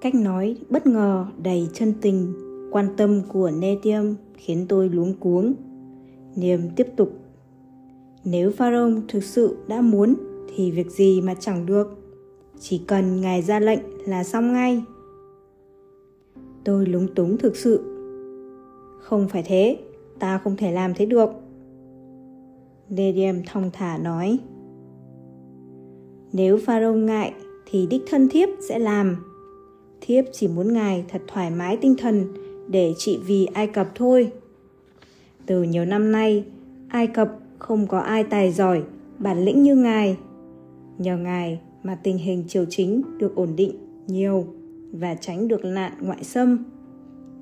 Cách nói bất ngờ đầy chân tình, quan tâm của Netium khiến tôi luống cuống. Niềm tiếp tục. Nếu Pharaoh thực sự đã muốn thì việc gì mà chẳng được. Chỉ cần ngài ra lệnh là xong ngay. Tôi lúng túng thực sự. Không phải thế, ta không thể làm thế được. Nedium thong thả nói. Nếu Pharaoh ngại thì đích thân thiếp sẽ làm. Thiếp chỉ muốn ngài thật thoải mái tinh thần để trị vì Ai Cập thôi. Từ nhiều năm nay, Ai Cập không có ai tài giỏi, bản lĩnh như ngài. Nhờ ngài mà tình hình triều chính được ổn định nhiều và tránh được nạn ngoại xâm.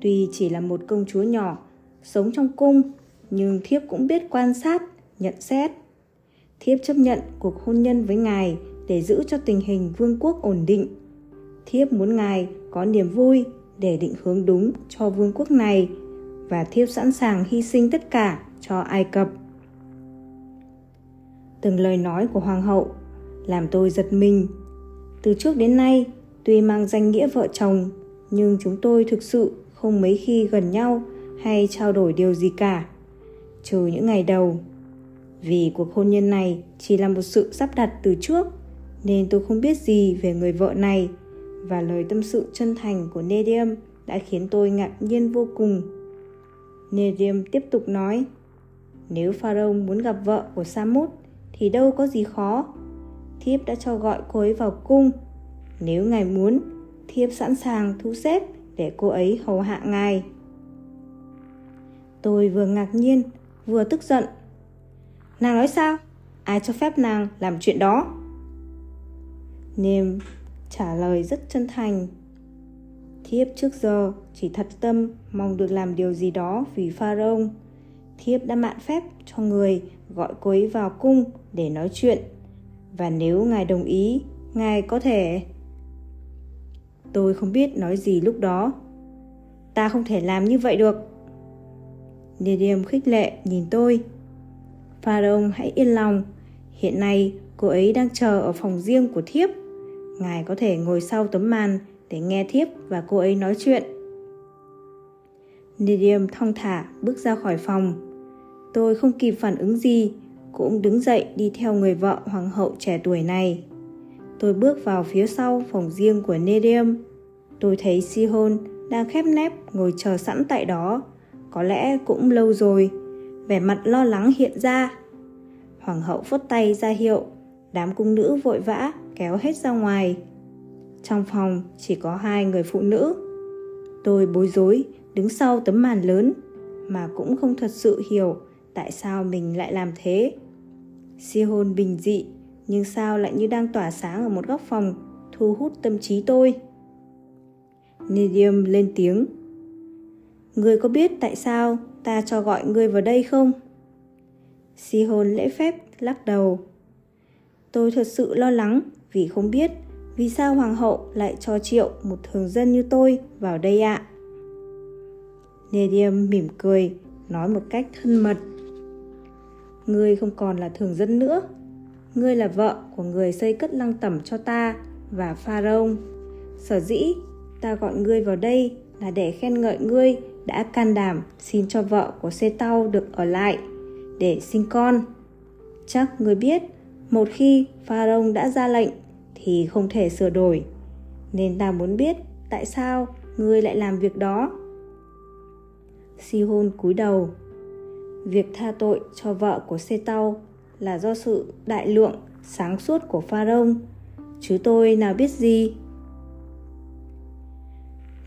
Tuy chỉ là một công chúa nhỏ, sống trong cung, nhưng thiếp cũng biết quan sát, nhận xét. Thiếp chấp nhận cuộc hôn nhân với ngài để giữ cho tình hình vương quốc ổn định. Thiếp muốn ngài có niềm vui để định hướng đúng cho vương quốc này và thiếp sẵn sàng hy sinh tất cả cho Ai Cập. Từng lời nói của hoàng hậu làm tôi giật mình. Từ trước đến nay, tuy mang danh nghĩa vợ chồng, nhưng chúng tôi thực sự không mấy khi gần nhau hay trao đổi điều gì cả. Trừ những ngày đầu. Vì cuộc hôn nhân này chỉ là một sự sắp đặt từ trước, nên tôi không biết gì về người vợ này và lời tâm sự chân thành của Nedim đã khiến tôi ngạc nhiên vô cùng. Nedim tiếp tục nói, nếu Pharaoh muốn gặp vợ của Samut thì đâu có gì khó thiếp đã cho gọi cô ấy vào cung. Nếu ngài muốn, thiếp sẵn sàng thu xếp để cô ấy hầu hạ ngài. Tôi vừa ngạc nhiên, vừa tức giận. Nàng nói sao? Ai cho phép nàng làm chuyện đó? Nêm trả lời rất chân thành. Thiếp trước giờ chỉ thật tâm mong được làm điều gì đó vì Pharaoh. Thiếp đã mạn phép cho người gọi cô ấy vào cung để nói chuyện. Và nếu ngài đồng ý, ngài có thể. Tôi không biết nói gì lúc đó. Ta không thể làm như vậy được. Nedium khích lệ nhìn tôi. Pharaoh hãy yên lòng. Hiện nay cô ấy đang chờ ở phòng riêng của thiếp. Ngài có thể ngồi sau tấm màn để nghe thiếp và cô ấy nói chuyện Nidium thong thả bước ra khỏi phòng Tôi không kịp phản ứng gì cũng đứng dậy đi theo người vợ hoàng hậu trẻ tuổi này. Tôi bước vào phía sau phòng riêng của Nidium. Tôi thấy Sihon đang khép nép ngồi chờ sẵn tại đó. Có lẽ cũng lâu rồi. Vẻ mặt lo lắng hiện ra. Hoàng hậu phất tay ra hiệu. Đám cung nữ vội vã kéo hết ra ngoài. Trong phòng chỉ có hai người phụ nữ. Tôi bối rối, đứng sau tấm màn lớn mà cũng không thật sự hiểu tại sao mình lại làm thế si hôn bình dị, nhưng sao lại như đang tỏa sáng ở một góc phòng thu hút tâm trí tôi Nidium lên tiếng Ngươi có biết tại sao ta cho gọi ngươi vào đây không? Si hôn lễ phép lắc đầu Tôi thật sự lo lắng vì không biết vì sao hoàng hậu lại cho triệu một thường dân như tôi vào đây ạ. À? Nedium mỉm cười, nói một cách thân mật ngươi không còn là thường dân nữa ngươi là vợ của người xây cất lăng tẩm cho ta và pharaoh sở dĩ ta gọi ngươi vào đây là để khen ngợi ngươi đã can đảm xin cho vợ của xe tao được ở lại để sinh con chắc ngươi biết một khi pharaoh đã ra lệnh thì không thể sửa đổi nên ta muốn biết tại sao ngươi lại làm việc đó si hôn cúi đầu Việc tha tội cho vợ của Sê Tao là do sự đại lượng, sáng suốt của Pharaoh, chứ tôi nào biết gì.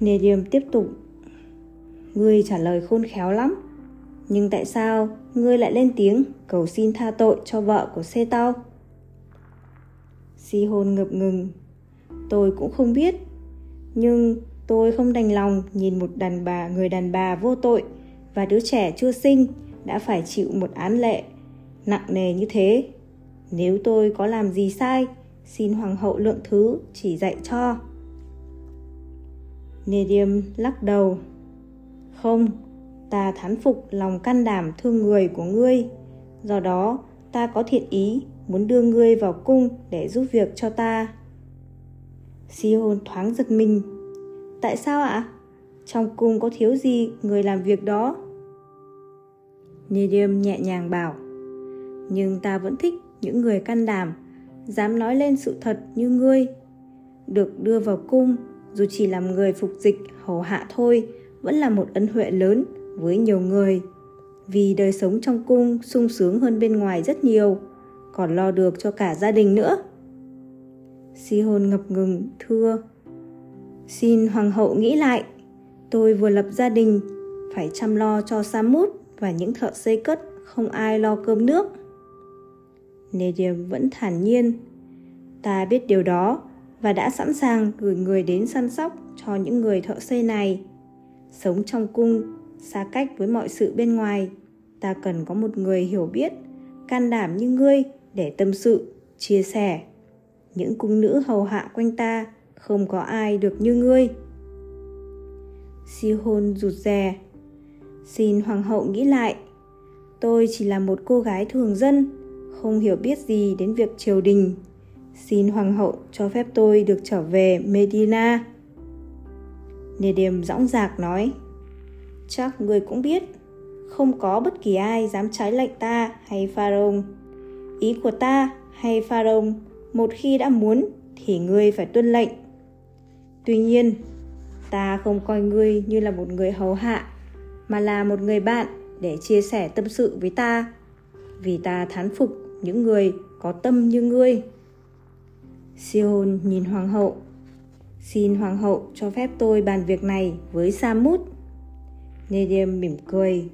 Nedium tiếp tục. Ngươi trả lời khôn khéo lắm, nhưng tại sao ngươi lại lên tiếng cầu xin tha tội cho vợ của Sê Tao? Si hôn ngập ngừng. Tôi cũng không biết, nhưng tôi không đành lòng nhìn một đàn bà người đàn bà vô tội và đứa trẻ chưa sinh đã phải chịu một án lệ nặng nề như thế. Nếu tôi có làm gì sai xin hoàng hậu lượng thứ chỉ dạy cho. Nedium lắc đầu. Không ta thán phục lòng can đảm thương người của ngươi do đó ta có thiện ý muốn đưa ngươi vào cung để giúp việc cho ta. Si hôn thoáng giật mình. Tại sao ạ? Trong cung có thiếu gì người làm việc đó? Nidium nhẹ nhàng bảo, Nhưng ta vẫn thích những người can đảm, Dám nói lên sự thật như ngươi. Được đưa vào cung, Dù chỉ làm người phục dịch hầu hạ thôi, Vẫn là một ân huệ lớn với nhiều người. Vì đời sống trong cung sung sướng hơn bên ngoài rất nhiều. Còn lo được cho cả gia đình nữa Si hôn ngập ngừng thưa Xin hoàng hậu nghĩ lại Tôi vừa lập gia đình Phải chăm lo cho sa mút và những thợ xây cất không ai lo cơm nước. Nedia vẫn thản nhiên. Ta biết điều đó và đã sẵn sàng gửi người đến săn sóc cho những người thợ xây này. Sống trong cung, xa cách với mọi sự bên ngoài, ta cần có một người hiểu biết, can đảm như ngươi để tâm sự, chia sẻ. Những cung nữ hầu hạ quanh ta không có ai được như ngươi. Si hôn rụt rè Xin hoàng hậu nghĩ lại. Tôi chỉ là một cô gái thường dân, không hiểu biết gì đến việc triều đình. Xin hoàng hậu cho phép tôi được trở về Medina. Nề điềm dõng dạc nói, chắc người cũng biết, không có bất kỳ ai dám trái lệnh ta hay Pharaoh. Ý của ta hay Pharaoh, một khi đã muốn thì ngươi phải tuân lệnh. Tuy nhiên, ta không coi ngươi như là một người hầu hạ mà là một người bạn để chia sẻ tâm sự với ta vì ta thán phục những người có tâm như ngươi. Sihon nhìn hoàng hậu. Xin hoàng hậu cho phép tôi bàn việc này với Samut Nedium mỉm cười.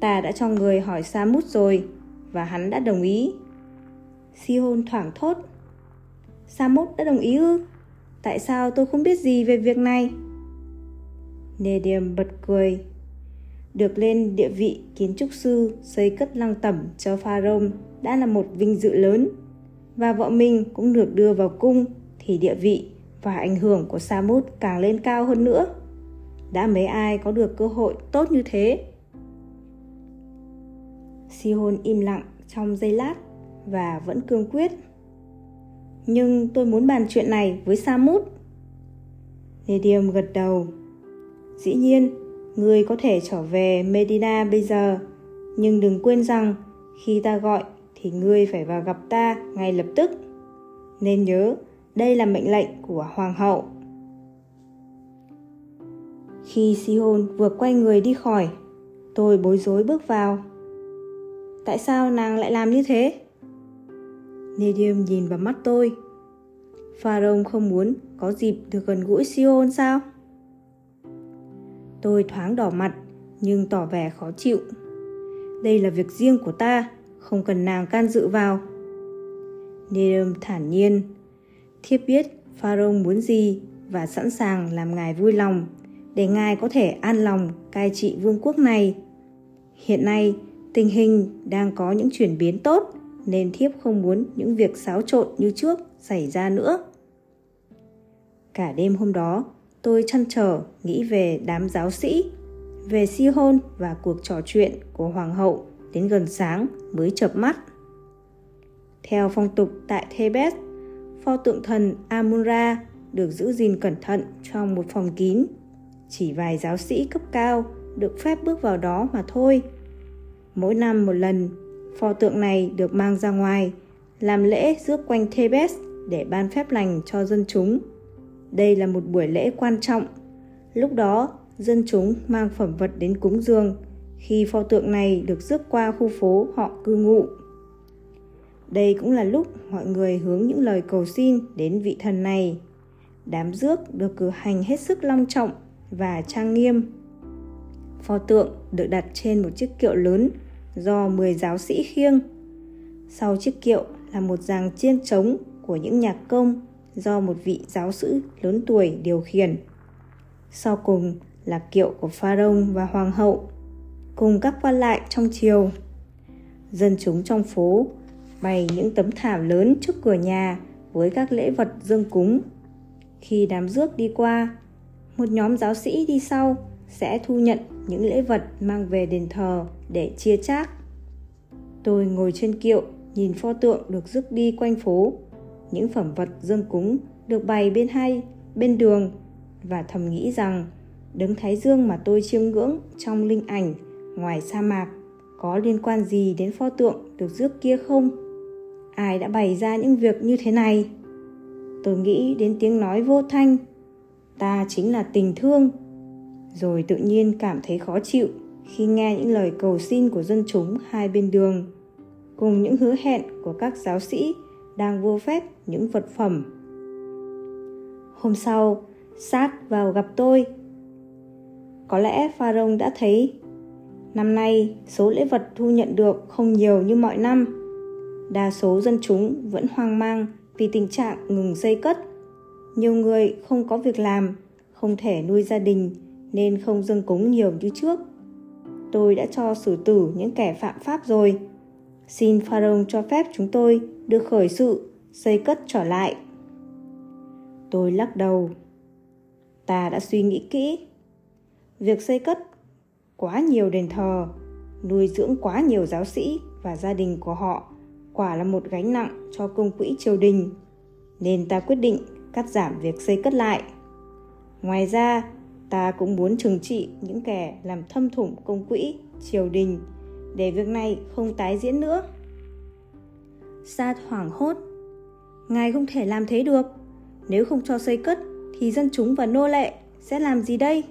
Ta đã cho người hỏi Samut rồi và hắn đã đồng ý Sihon thoảng thốt Samot đã đồng ý ư tại sao tôi không biết gì về việc này Nedium bật cười, được lên địa vị kiến trúc sư xây cất lăng tẩm cho Pharaoh đã là một vinh dự lớn và vợ mình cũng được đưa vào cung thì địa vị và ảnh hưởng của Samut càng lên cao hơn nữa. Đã mấy ai có được cơ hội tốt như thế? Sihon im lặng trong giây lát và vẫn cương quyết. Nhưng tôi muốn bàn chuyện này với Samut. Nedim gật đầu. Dĩ nhiên, Ngươi có thể trở về Medina bây giờ, nhưng đừng quên rằng khi ta gọi thì ngươi phải vào gặp ta ngay lập tức. Nên nhớ, đây là mệnh lệnh của hoàng hậu. Khi Sihon vừa quay người đi khỏi, tôi bối rối bước vào. Tại sao nàng lại làm như thế? Nedim nhìn vào mắt tôi. Pharaoh không muốn có dịp được gần gũi Sion sao? Tôi thoáng đỏ mặt nhưng tỏ vẻ khó chịu. Đây là việc riêng của ta, không cần nàng can dự vào. Nedim thản nhiên. Thiếp biết Pharaoh muốn gì và sẵn sàng làm ngài vui lòng để ngài có thể an lòng cai trị vương quốc này. Hiện nay, tình hình đang có những chuyển biến tốt nên thiếp không muốn những việc xáo trộn như trước xảy ra nữa. Cả đêm hôm đó, tôi chăn trở nghĩ về đám giáo sĩ, về si hôn và cuộc trò chuyện của hoàng hậu đến gần sáng mới chợp mắt. Theo phong tục tại Thebes, pho tượng thần Amun-Ra được giữ gìn cẩn thận trong một phòng kín. Chỉ vài giáo sĩ cấp cao được phép bước vào đó mà thôi. Mỗi năm một lần, pho tượng này được mang ra ngoài, làm lễ rước quanh Thebes để ban phép lành cho dân chúng đây là một buổi lễ quan trọng. Lúc đó, dân chúng mang phẩm vật đến cúng dường khi pho tượng này được rước qua khu phố họ cư ngụ. Đây cũng là lúc mọi người hướng những lời cầu xin đến vị thần này. Đám rước được cử hành hết sức long trọng và trang nghiêm. Pho tượng được đặt trên một chiếc kiệu lớn do 10 giáo sĩ khiêng. Sau chiếc kiệu là một dàn chiên trống của những nhạc công do một vị giáo sư lớn tuổi điều khiển. Sau cùng là kiệu của Pharaoh và Hoàng hậu, cùng các quan lại trong triều. Dân chúng trong phố bày những tấm thảm lớn trước cửa nhà với các lễ vật dâng cúng. Khi đám rước đi qua, một nhóm giáo sĩ đi sau sẽ thu nhận những lễ vật mang về đền thờ để chia chác. Tôi ngồi trên kiệu, nhìn pho tượng được rước đi quanh phố những phẩm vật dâng cúng được bày bên hai, bên đường và thầm nghĩ rằng đấng Thái Dương mà tôi chiêm ngưỡng trong linh ảnh ngoài sa mạc có liên quan gì đến pho tượng được rước kia không? Ai đã bày ra những việc như thế này? Tôi nghĩ đến tiếng nói vô thanh. Ta chính là tình thương. Rồi tự nhiên cảm thấy khó chịu khi nghe những lời cầu xin của dân chúng hai bên đường cùng những hứa hẹn của các giáo sĩ đang vô phép những vật phẩm. Hôm sau, Sát vào gặp tôi. Có lẽ Pharaoh đã thấy năm nay số lễ vật thu nhận được không nhiều như mọi năm. Đa số dân chúng vẫn hoang mang vì tình trạng ngừng dây cất. Nhiều người không có việc làm, không thể nuôi gia đình nên không dâng cúng nhiều như trước. Tôi đã cho xử tử những kẻ phạm pháp rồi. Xin Pharaoh cho phép chúng tôi được khởi sự xây cất trở lại. Tôi lắc đầu. Ta đã suy nghĩ kỹ. Việc xây cất quá nhiều đền thờ, nuôi dưỡng quá nhiều giáo sĩ và gia đình của họ quả là một gánh nặng cho công quỹ triều đình, nên ta quyết định cắt giảm việc xây cất lại. Ngoài ra, ta cũng muốn trừng trị những kẻ làm thâm thủng công quỹ triều đình để việc này không tái diễn nữa. Sát hoảng hốt. Ngài không thể làm thế được. Nếu không cho xây cất thì dân chúng và nô lệ sẽ làm gì đây?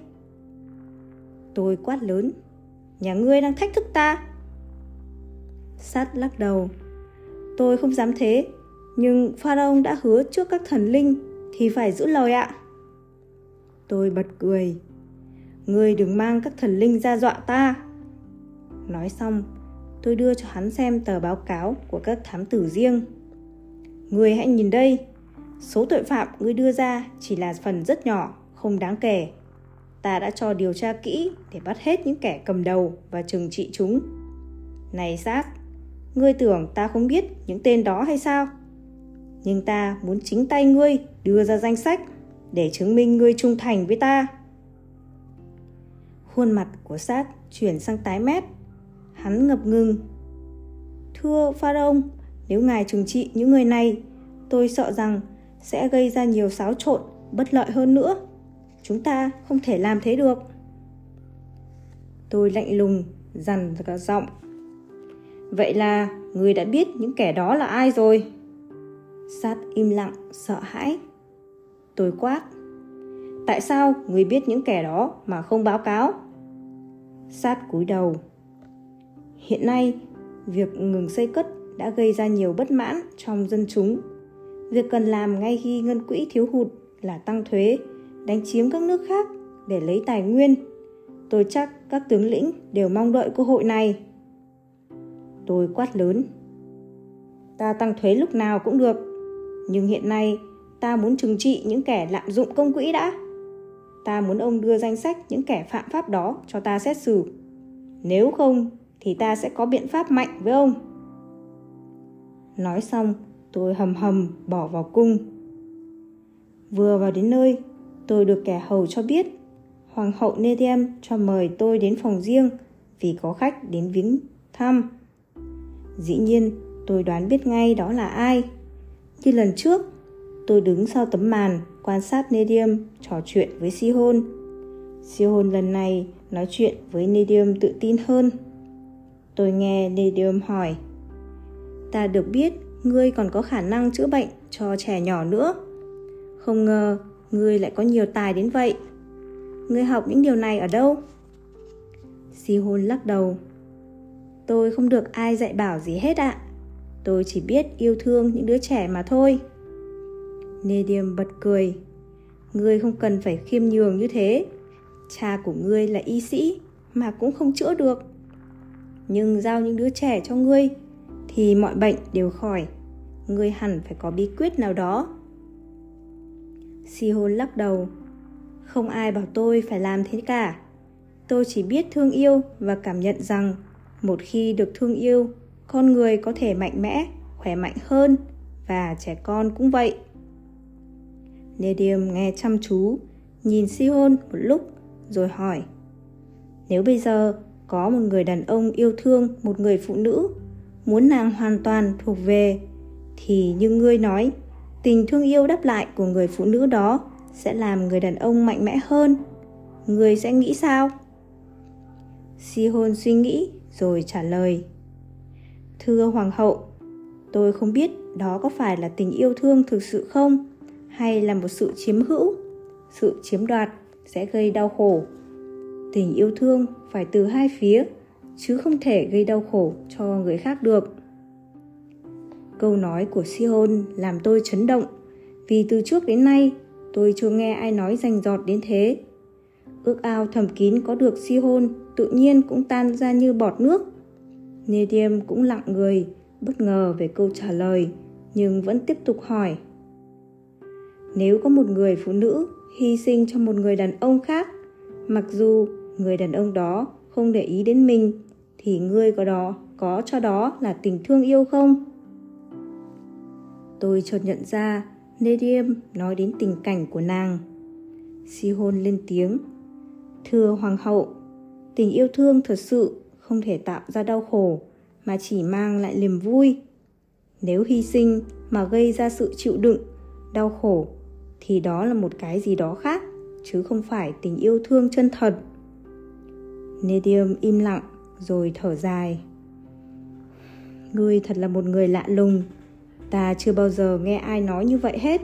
Tôi quát lớn. Nhà ngươi đang thách thức ta. Sát lắc đầu. Tôi không dám thế, nhưng Pharaoh đã hứa trước các thần linh thì phải giữ lời ạ. Tôi bật cười. Ngươi đừng mang các thần linh ra dọa ta. Nói xong, tôi đưa cho hắn xem tờ báo cáo của các thám tử riêng. Ngươi hãy nhìn đây, số tội phạm ngươi đưa ra chỉ là phần rất nhỏ, không đáng kể. Ta đã cho điều tra kỹ để bắt hết những kẻ cầm đầu và trừng trị chúng. Này sát, ngươi tưởng ta không biết những tên đó hay sao? Nhưng ta muốn chính tay ngươi đưa ra danh sách để chứng minh ngươi trung thành với ta. Khuôn mặt của sát chuyển sang tái mét. Hắn ngập ngừng. Thưa Pharaoh, nếu ngài trừng trị những người này, tôi sợ rằng sẽ gây ra nhiều xáo trộn bất lợi hơn nữa. Chúng ta không thể làm thế được. Tôi lạnh lùng, dằn cả giọng. Vậy là người đã biết những kẻ đó là ai rồi? Sát im lặng, sợ hãi. Tôi quát. Tại sao người biết những kẻ đó mà không báo cáo? Sát cúi đầu. Hiện nay, việc ngừng xây cất đã gây ra nhiều bất mãn trong dân chúng. Việc cần làm ngay khi ngân quỹ thiếu hụt là tăng thuế, đánh chiếm các nước khác để lấy tài nguyên. Tôi chắc các tướng lĩnh đều mong đợi cơ hội này. Tôi quát lớn. Ta tăng thuế lúc nào cũng được, nhưng hiện nay ta muốn trừng trị những kẻ lạm dụng công quỹ đã. Ta muốn ông đưa danh sách những kẻ phạm pháp đó cho ta xét xử. Nếu không thì ta sẽ có biện pháp mạnh với ông. Nói xong, tôi hầm hầm bỏ vào cung. Vừa vào đến nơi, tôi được kẻ hầu cho biết Hoàng hậu Nedem cho mời tôi đến phòng riêng vì có khách đến viếng thăm. Dĩ nhiên, tôi đoán biết ngay đó là ai. Như lần trước, tôi đứng sau tấm màn, quan sát Nedium trò chuyện với Sihon. Sihon lần này nói chuyện với Nedium tự tin hơn. Tôi nghe Nedium hỏi, Ta được biết ngươi còn có khả năng chữa bệnh cho trẻ nhỏ nữa. Không ngờ ngươi lại có nhiều tài đến vậy. Ngươi học những điều này ở đâu? Sihon lắc đầu. Tôi không được ai dạy bảo gì hết ạ. À. Tôi chỉ biết yêu thương những đứa trẻ mà thôi. Nedim bật cười. Ngươi không cần phải khiêm nhường như thế. Cha của ngươi là y sĩ mà cũng không chữa được. Nhưng giao những đứa trẻ cho ngươi thì mọi bệnh đều khỏi. Ngươi hẳn phải có bí quyết nào đó. Sihon lắc đầu. Không ai bảo tôi phải làm thế cả. Tôi chỉ biết thương yêu và cảm nhận rằng một khi được thương yêu, con người có thể mạnh mẽ, khỏe mạnh hơn và trẻ con cũng vậy điềm nghe chăm chú, nhìn Sihon một lúc rồi hỏi Nếu bây giờ có một người đàn ông yêu thương một người phụ nữ, muốn nàng hoàn toàn thuộc về, thì như ngươi nói, tình thương yêu đáp lại của người phụ nữ đó sẽ làm người đàn ông mạnh mẽ hơn. Người sẽ nghĩ sao? Si hôn suy nghĩ rồi trả lời thưa hoàng hậu tôi không biết đó có phải là tình yêu thương thực sự không? Hay là một sự chiếm hữu, sự chiếm đoạt sẽ gây đau khổ. Tình yêu thương phải từ hai phía, chứ không thể gây đau khổ cho người khác được. Câu nói của Sihon làm tôi chấn động, vì từ trước đến nay tôi chưa nghe ai nói rành giọt đến thế. Ước ao thầm kín có được Sihon tự nhiên cũng tan ra như bọt nước. Nedim cũng lặng người, bất ngờ về câu trả lời, nhưng vẫn tiếp tục hỏi nếu có một người phụ nữ hy sinh cho một người đàn ông khác mặc dù người đàn ông đó không để ý đến mình thì ngươi có đó có cho đó là tình thương yêu không? Tôi chợt nhận ra Nedim nói đến tình cảnh của nàng. Sihon lên tiếng. Thưa Hoàng hậu, tình yêu thương thật sự không thể tạo ra đau khổ mà chỉ mang lại niềm vui. Nếu hy sinh mà gây ra sự chịu đựng, đau khổ thì đó là một cái gì đó khác chứ không phải tình yêu thương chân thật. Nedium im lặng rồi thở dài. Ngươi thật là một người lạ lùng. Ta chưa bao giờ nghe ai nói như vậy hết.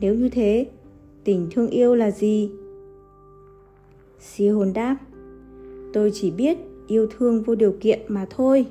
Nếu như thế, tình thương yêu là gì? Si hồn đáp. Tôi chỉ biết yêu thương vô điều kiện mà thôi.